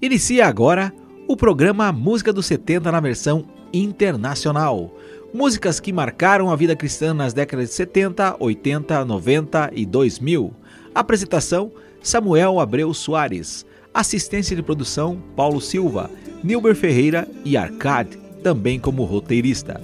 Inicia agora o programa Música dos 70 na versão internacional. Músicas que marcaram a vida cristã nas décadas de 70, 80, 90 e 2000. Apresentação: Samuel Abreu Soares. Assistência de produção: Paulo Silva, Nilber Ferreira e Arcade, também como roteirista.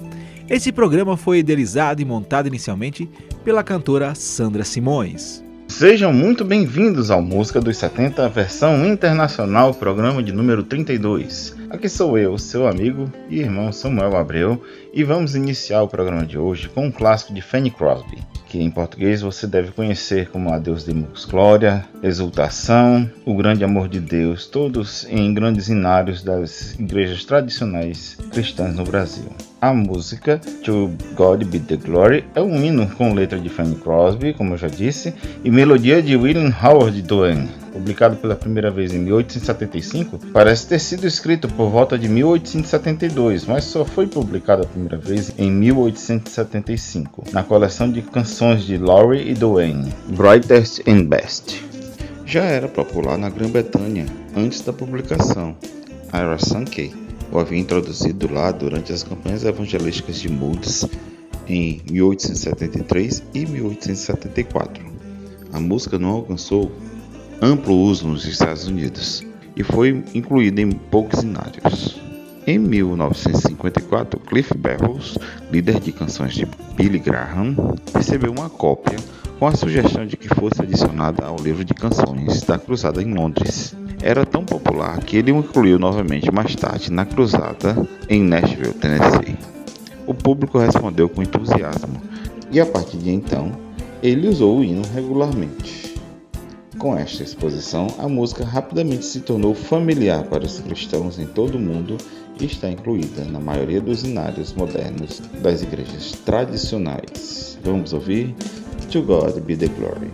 Esse programa foi idealizado e montado inicialmente pela cantora Sandra Simões. Sejam muito bem-vindos ao Música dos 70, versão internacional, programa de número 32. Aqui sou eu, seu amigo e irmão Samuel Abreu, e vamos iniciar o programa de hoje com um clássico de Fanny Crosby, que em português você deve conhecer como A Deus demos glória, Exultação, O Grande Amor de Deus, todos em grandes inários das igrejas tradicionais cristãs no Brasil. A música To God Be the Glory é um hino com letra de Fanny Crosby, como eu já disse, e melodia de William Howard Duane. Publicado pela primeira vez em 1875, parece ter sido escrito por volta de 1872, mas só foi publicado a primeira vez em 1875, na coleção de canções de Laurie e Duane, Brightest and Best. Já era popular na Grã-Bretanha antes da publicação. Ira Sankey o havia introduzido lá durante as campanhas evangelísticas de Moods em 1873 e 1874. A música não alcançou amplo uso nos Estados Unidos e foi incluída em poucos inários. Em 1954, Cliff Barrows, líder de canções de Billy Graham, recebeu uma cópia com a sugestão de que fosse adicionada ao livro de canções da Cruzada em Londres. Era tão popular que ele o incluiu novamente mais tarde na Cruzada em Nashville, Tennessee. O público respondeu com entusiasmo e a partir de então ele usou o hino regularmente. Com esta exposição, a música rapidamente se tornou familiar para os cristãos em todo o mundo e está incluída na maioria dos inários modernos das igrejas tradicionais. Vamos ouvir To God Be the Glory.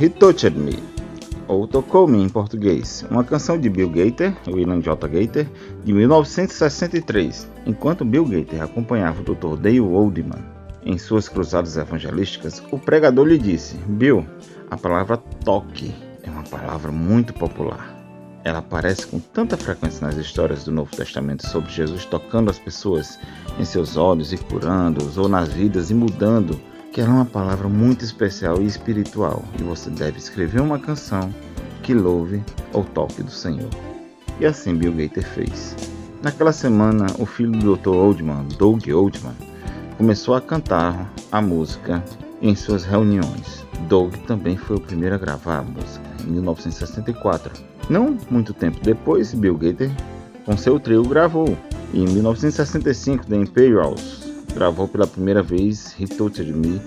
He Touched Me, ou Tocou-me em português, uma canção de Bill Gaither, William J. Gaither, de 1963, enquanto Bill Gaither acompanhava o Dr. Dale Oldman em suas cruzadas evangelísticas, o pregador lhe disse: Bill, a palavra toque é uma palavra muito popular. Ela aparece com tanta frequência nas histórias do Novo Testamento sobre Jesus tocando as pessoas em seus olhos e curando-os, ou nas vidas e mudando que ela é uma palavra muito especial e espiritual, e você deve escrever uma canção que louve o toque do Senhor. E assim Bill Gates fez. Naquela semana, o filho do Dr. Oldman, Doug Oldman, começou a cantar a música em suas reuniões. Doug também foi o primeiro a gravar a música, em 1964. Não muito tempo depois, Bill Gates, com seu trio, gravou. E em 1965, The Imperials gravou pela primeira vez He Touched Me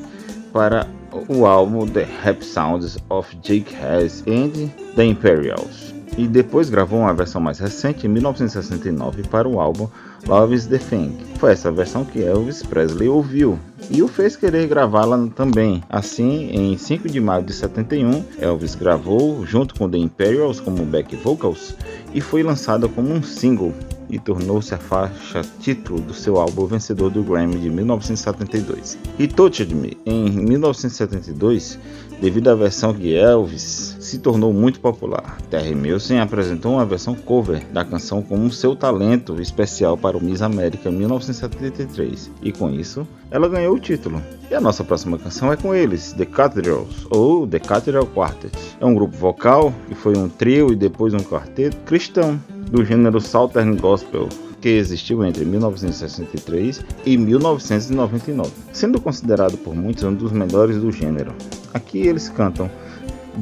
para o álbum The Rap Sounds of Jake Hess and The Imperials. E depois gravou uma versão mais recente, em 1969, para o álbum Love is the Thing. Foi essa versão que Elvis Presley ouviu e o fez querer gravá-la também. Assim, em 5 de maio de 71, Elvis gravou junto com The Imperials como back vocals e foi lançada como um single e tornou-se a faixa título do seu álbum vencedor do Grammy de 1972. E Touched Me, em 1972, devido à versão que Elvis se tornou muito popular. Terry Milson apresentou uma versão cover da canção como seu talento especial para o Miss América em 1973 e com isso ela ganhou o título. E a nossa próxima canção é com eles, The Cathedrals ou The Cathedral Quartet. É um grupo vocal que foi um trio e depois um quarteto cristão do gênero Southern Gospel, que existiu entre 1963 e 1999, sendo considerado por muitos um dos melhores do gênero. Aqui eles cantam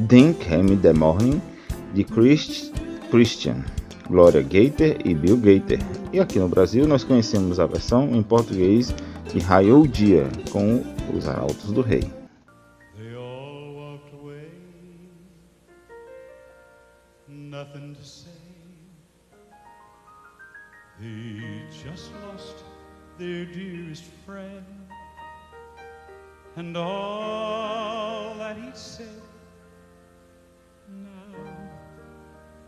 Then Came the Morning de Christ, Christian, Gloria Gator e Bill Gator. E aqui no Brasil nós conhecemos a versão em português de Raiou o Dia com os Arautos do Rei. They just lost their dearest friend, and all that he said. Now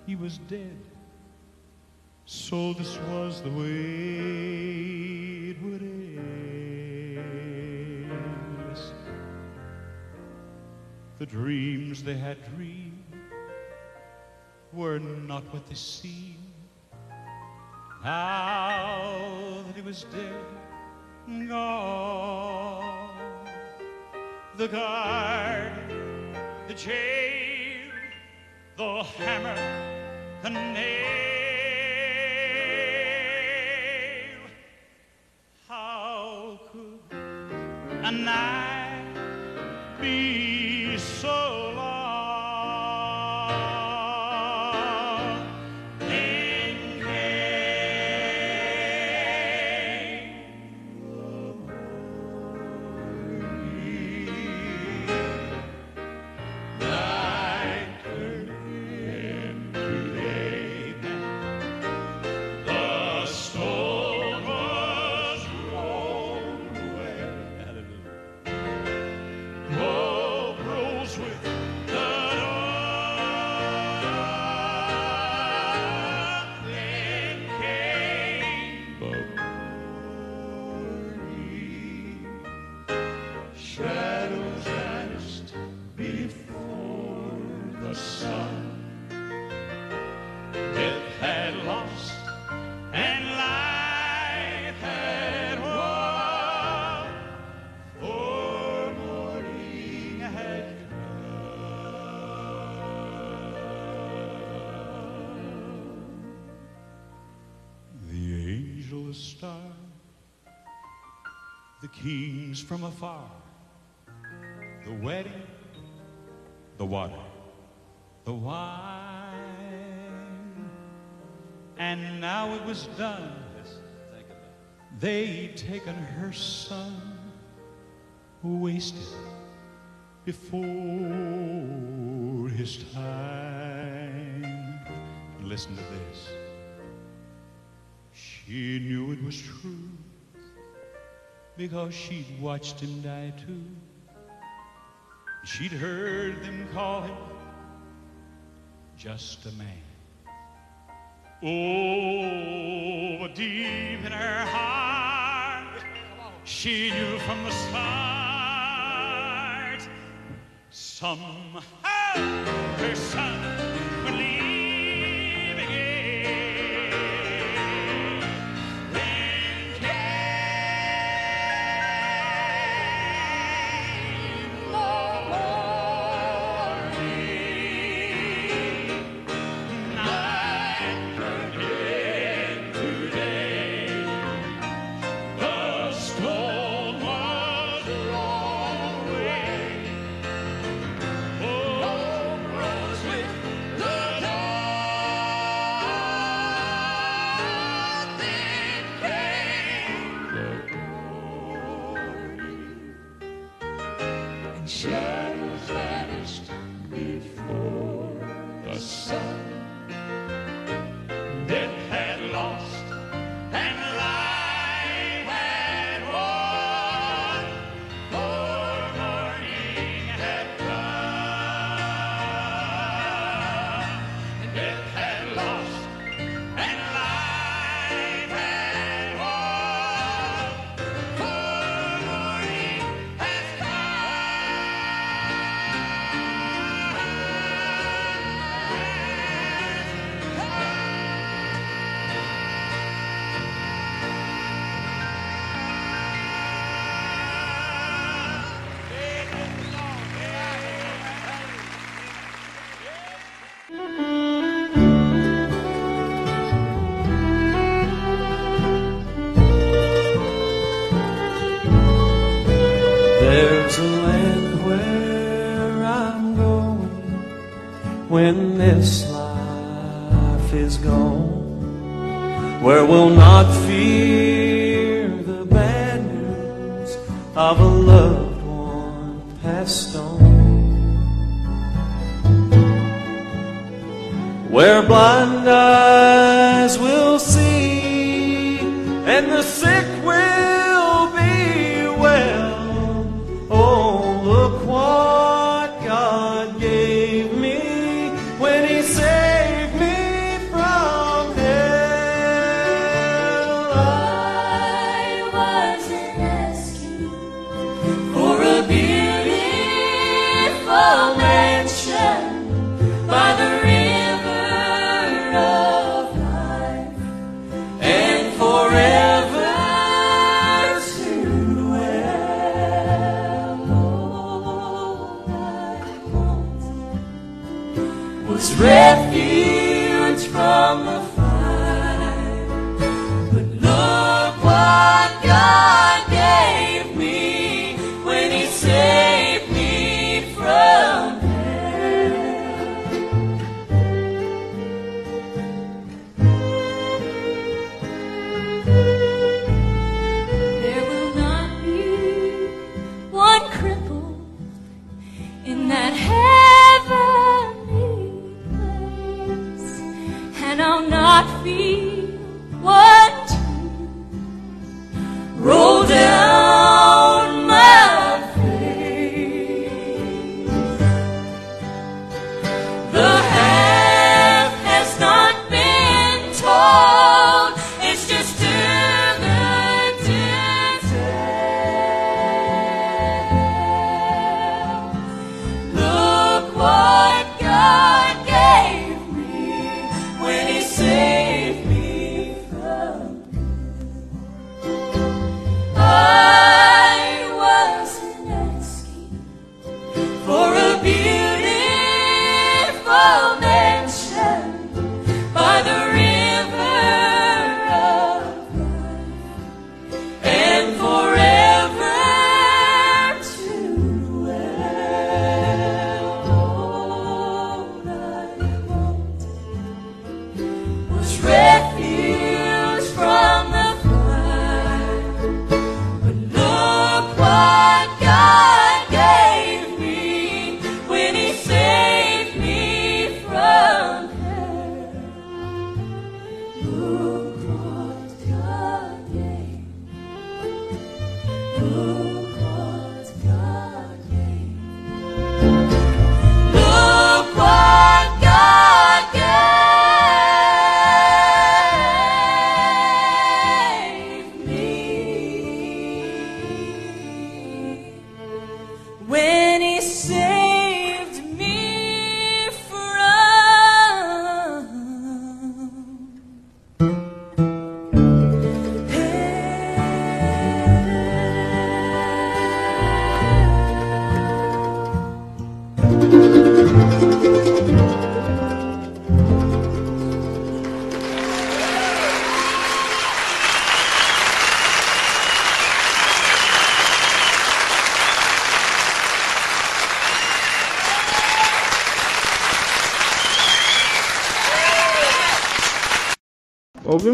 he was dead, so this was the way it would end. The dreams they had dreamed were not what they seemed now that he was dead, gone. The guard, the jail, the hammer, the nail. the kings from afar, the wedding, the water, the wine. And now it was done. They'd taken her son, wasted before his time. And listen to this. She knew it was true because she'd watched him die too. She'd heard them call him just a man. Oh, deep in her heart, she knew from the start somehow her son.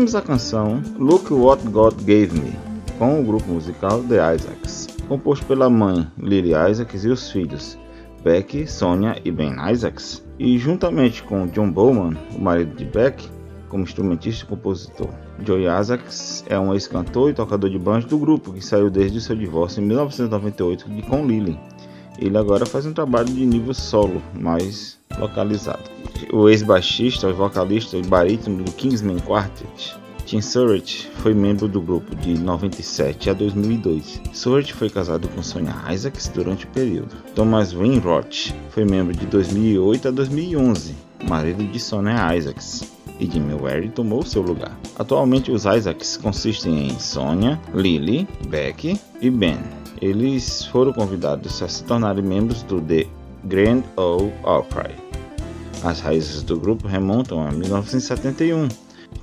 Ouvimos a canção Look What God Gave Me, com o grupo musical The Isaacs, composto pela mãe Lily Isaacs e os filhos Beck, Sonia e Ben Isaacs, e juntamente com John Bowman, o marido de Beck, como instrumentista e compositor. Joey Isaacs é um ex-cantor e tocador de banjo do grupo que saiu desde seu divórcio em 1998 de com Lily. Ele agora faz um trabalho de nível solo, mais localizado. O ex-baixista, vocalista e barítono do Kingsman Quartet, Tim Surratt, foi membro do grupo de 97 a 2002. Surratt foi casado com Sonia Isaacs durante o período. Thomas Wainwright foi membro de 2008 a 2011, marido de Sonia Isaacs e Jimmy Ware tomou seu lugar. Atualmente os Isaacs consistem em Sonia, Lily, Beck e Ben. Eles foram convidados a se tornarem membros do The Grand Ole Opry. As raízes do grupo remontam a 1971,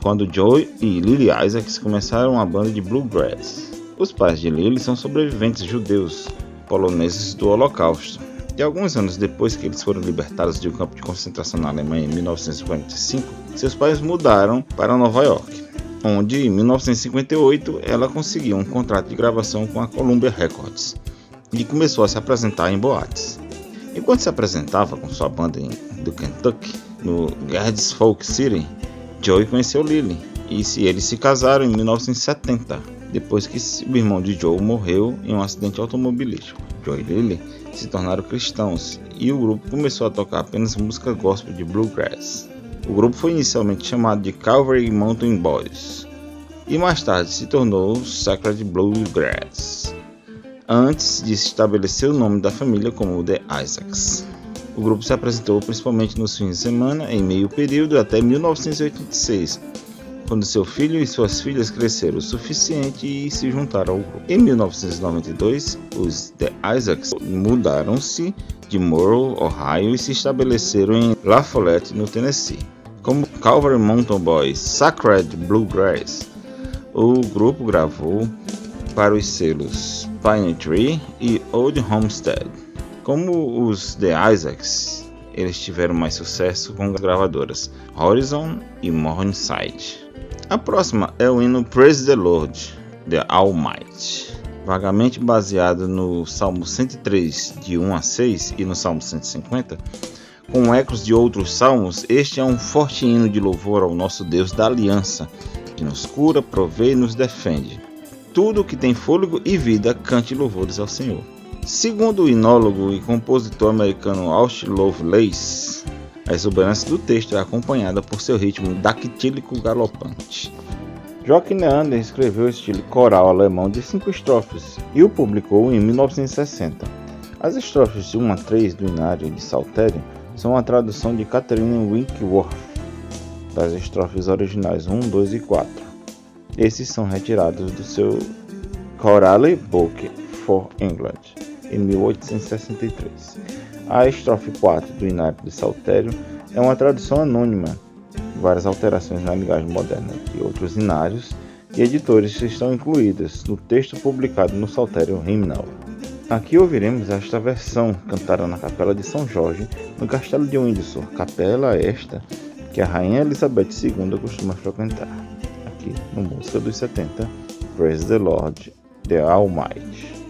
quando Joe e Lily Isaacs começaram a banda de bluegrass. Os pais de Lily são sobreviventes judeus poloneses do Holocausto. E alguns anos depois que eles foram libertados de um campo de concentração na Alemanha em 1945, seus pais mudaram para Nova York, onde em 1958 ela conseguiu um contrato de gravação com a Columbia Records e começou a se apresentar em boates. Enquanto se apresentava com sua banda do Kentucky no Gardens Folk City, Joey conheceu Lily e eles se casaram em 1970, depois que o irmão de Joe morreu em um acidente automobilístico. Joey e Lily se tornaram cristãos e o grupo começou a tocar apenas música gospel de bluegrass. O grupo foi inicialmente chamado de Calvary Mountain Boys e mais tarde se tornou Sacred Bluegrass, antes de se estabelecer o nome da família como The Isaacs. O grupo se apresentou principalmente nos fins de semana em meio período até 1986, quando seu filho e suas filhas cresceram o suficiente e se juntaram ao grupo. Em 1992, os The Isaacs mudaram-se de Morrow, Ohio e se estabeleceram em La Follette, no Tennessee. Como Calvary Mountain Boys Sacred Bluegrass, o grupo gravou para os selos Pine Tree e Old Homestead. Como os The Isaacs, eles tiveram mais sucesso com gravadoras Horizon e Morningside. A próxima é o hino Praise the Lord, The Almighty, vagamente baseado no Salmo 103, de 1 a 6, e no Salmo 150. Com ecos de outros salmos, este é um forte hino de louvor ao nosso Deus da aliança, que nos cura, provê e nos defende. Tudo que tem fôlego e vida, cante louvores ao Senhor. Segundo o inólogo e compositor americano Alt Lovelace, a exuberância do texto é acompanhada por seu ritmo dactílico galopante. Joachim Neander escreveu o estilo coral alemão de cinco estrofes e o publicou em 1960. As estrofes de 1 a 3 do Inário de Saltério são a tradução de Catherine Winkworth das estrofes originais 1, 2 e 4. Esses são retirados do seu Chorale Book for England, em 1863. A estrofe 4 do Inário de Saltério é uma tradução anônima, várias alterações na linguagem moderna de outros inários e editores estão incluídas no texto publicado no Saltério Hymnal. Aqui ouviremos esta versão cantada na Capela de São Jorge, no Castelo de Windsor, capela esta que a Rainha Elizabeth II costuma frequentar. Aqui no Música dos 70, Praise the Lord, the Almighty.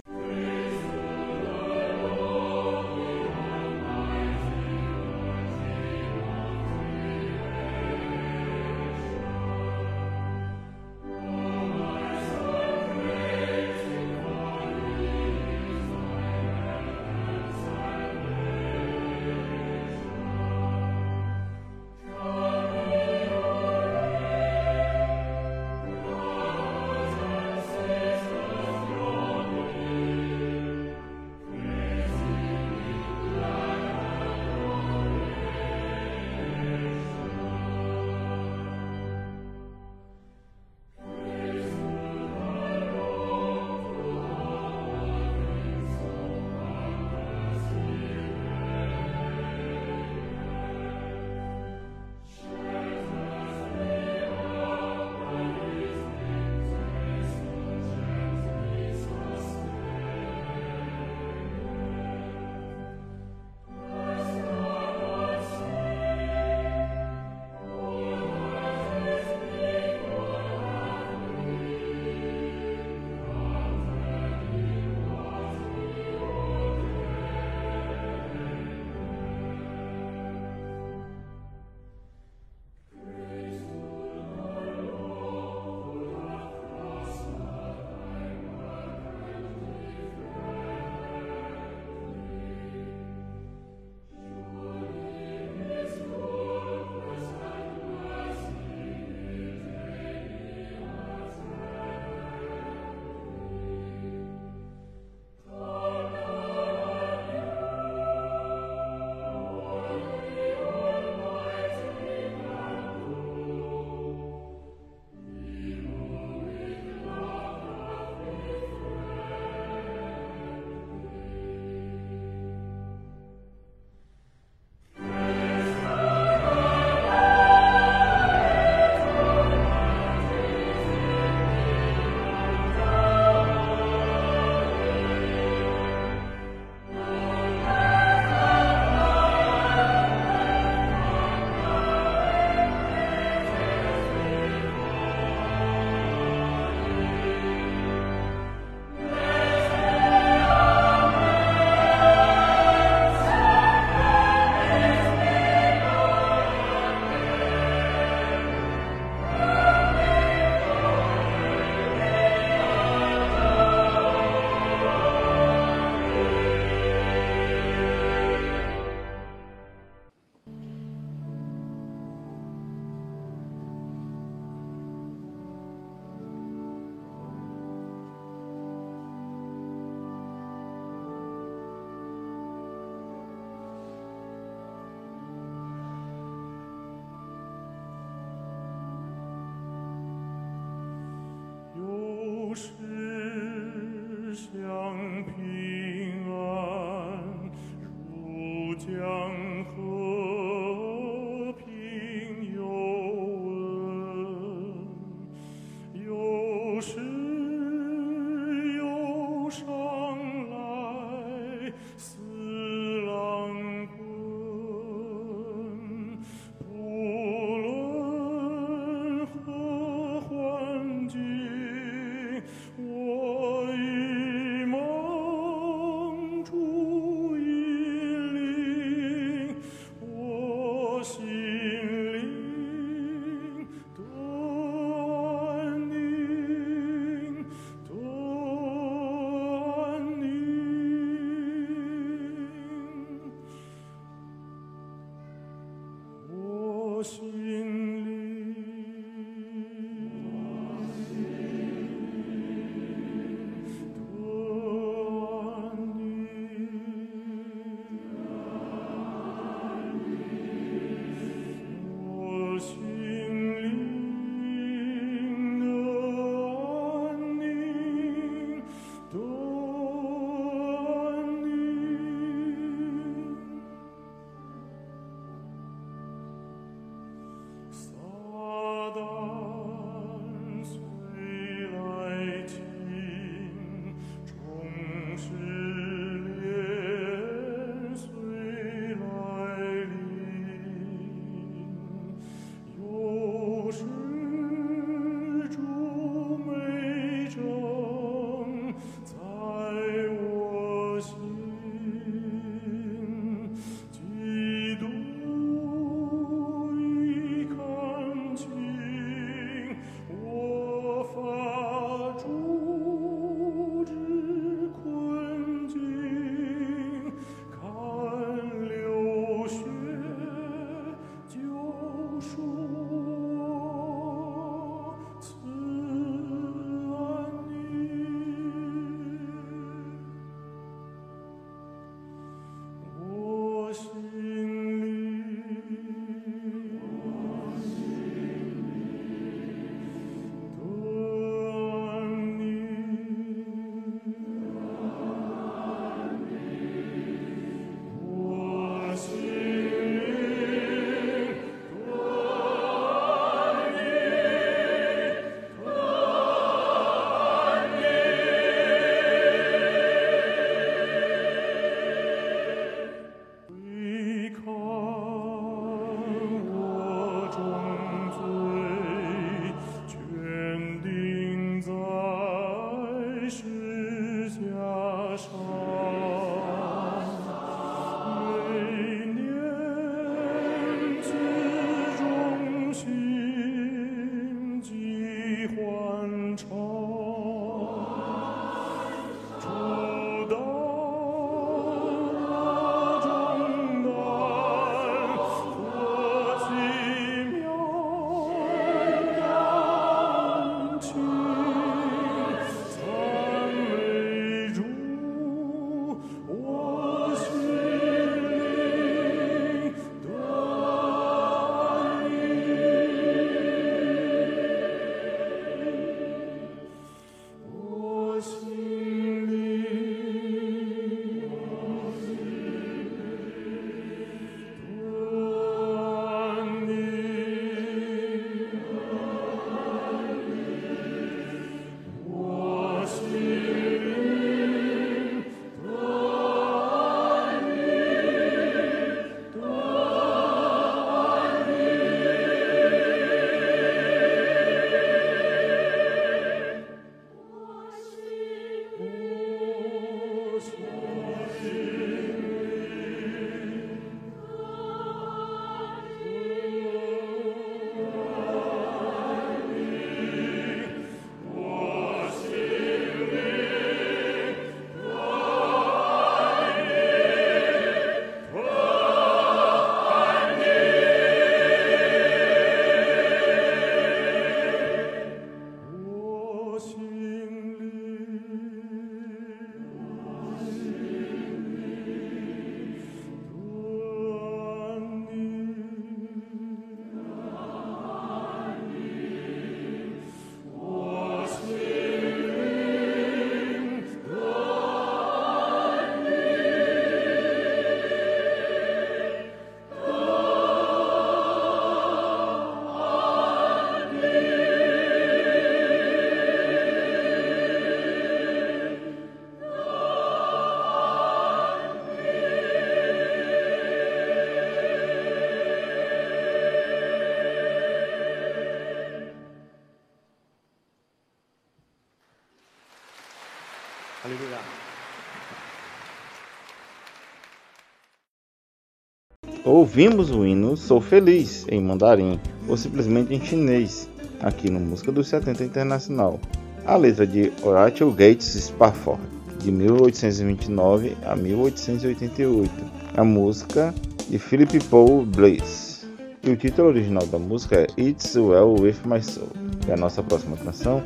Ouvimos o hino Sou Feliz em mandarim ou simplesmente em chinês, aqui no Música dos 70 Internacional. A letra de Horatio Gates Spafford, de 1829 a 1888. A música de Philip Paul Bliss. E o título original da música é It's Well With My Soul. E a nossa próxima canção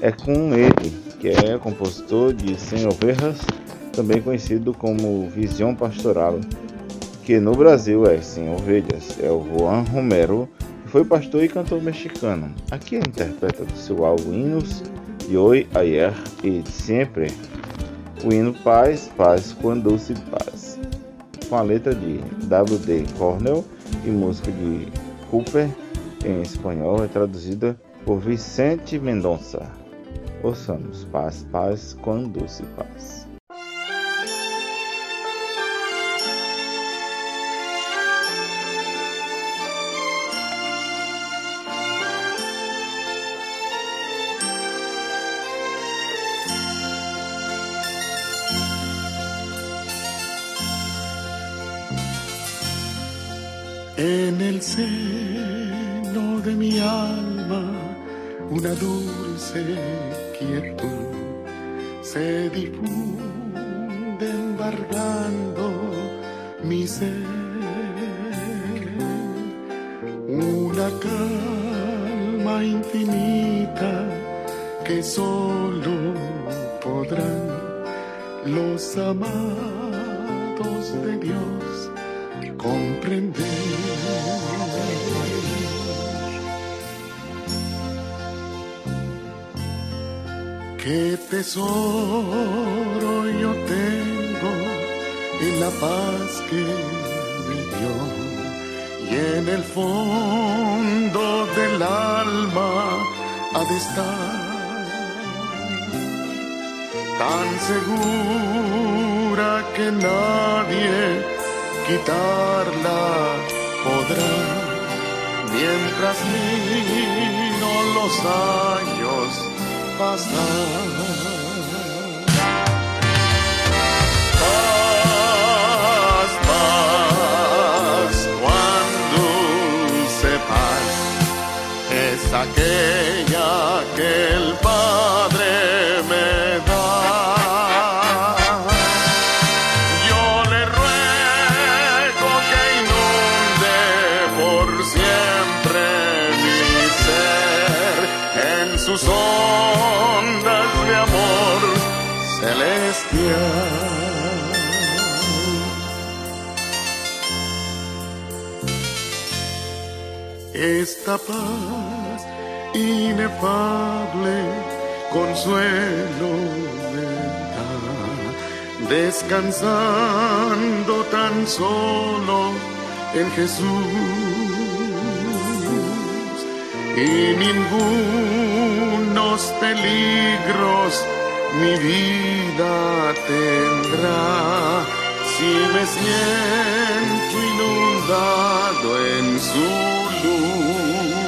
é com ele, que é compositor de Sem Ovelhas, também conhecido como Visão Pastoral, que no Brasil é Sem Ovelhas, é o Juan Romero, que foi pastor e cantor mexicano. Aqui ele interpreta do seu álbum Hinos de Hoy, Ayer e de Sempre o hino Paz, Paz, Quando se Paz, com a letra de W.D. Cornell e música de Cooper em espanhol, é traduzida por Vicente Mendonça. Ouçamos Paz, Paz, Quando se Paz. Seno de mi alma una dulce quietud se difunde embargando mi ser. Una calma infinita que solo podrán los amados tesoro yo tengo en la paz que me dio y en el fondo del alma ha de estar tan segura que nadie quitarla podrá. Mientras miro los años cuando sepas es aquella que el. Esta paz inefable, consuelo descansando tan solo en Jesús. Y ningunos peligros mi vida tendrá. Si me siento inundado en su Jesús.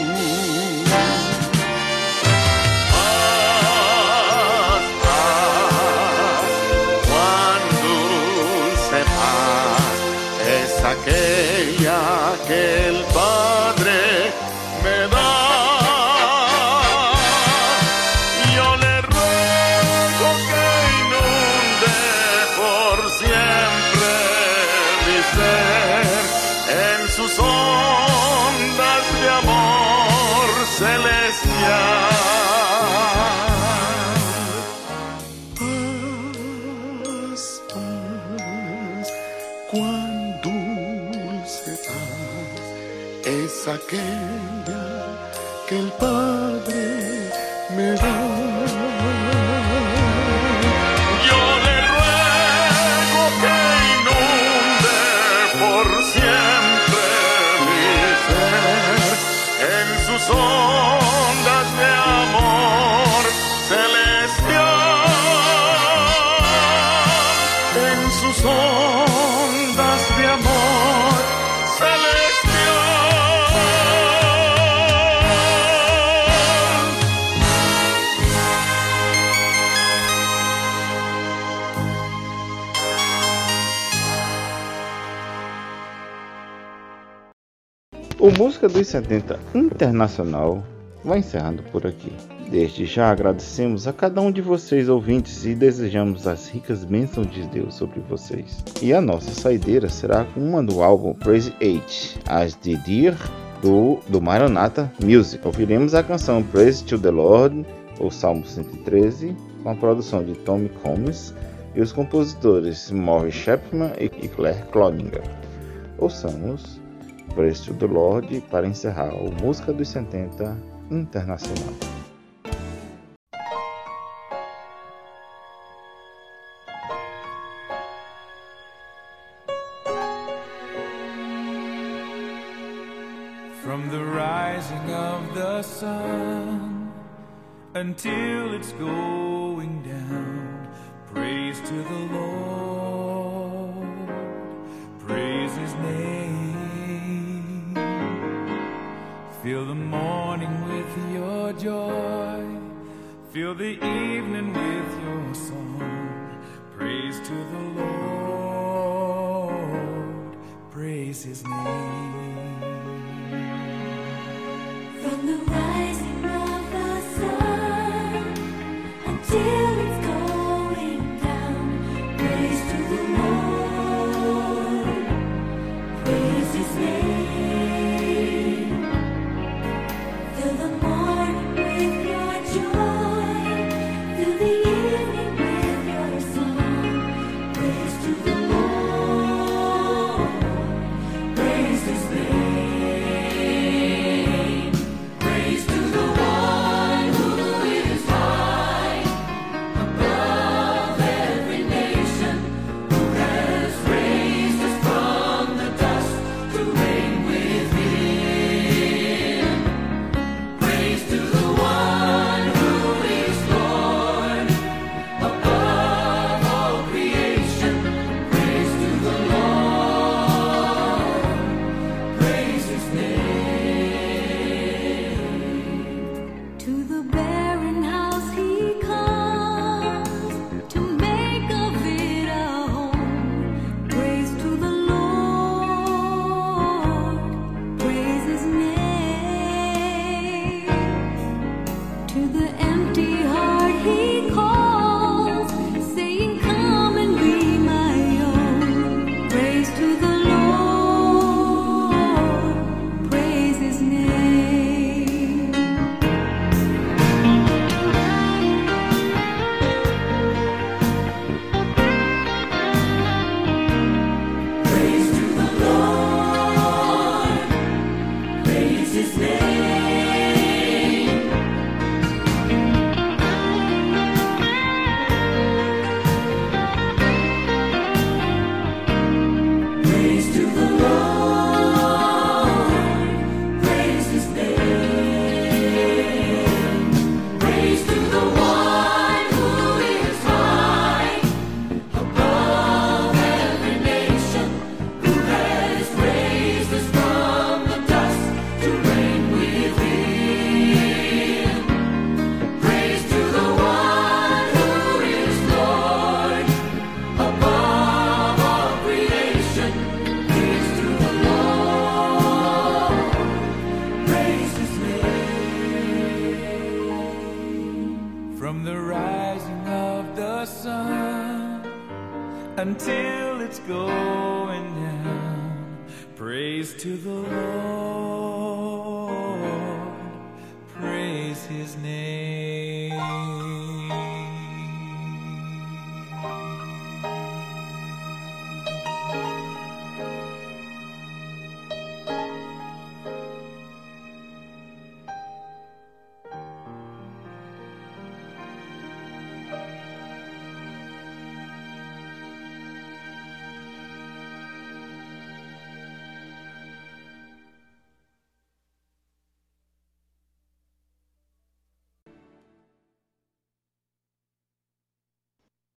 corazón. Música dos 70 Internacional vai encerrando por aqui. Desde já agradecemos a cada um de vocês ouvintes e desejamos as ricas bênçãos de Deus sobre vocês. E a nossa saideira será com uma do álbum Praise 8, as de Dear do, do Maranatha Music. Ouviremos a canção Praise to the Lord, ou Salmo 113, com a produção de Tommy Combs e os compositores Morris Chapman e Claire Cloninger. Ouçamos Praise to the Lord para encerrar o Música dos 70 Internacional. From the rising of the sun until it's going down, praise to the Lord, Fill the morning with your joy, fill the evening with your song. Praise to the Lord, praise His name.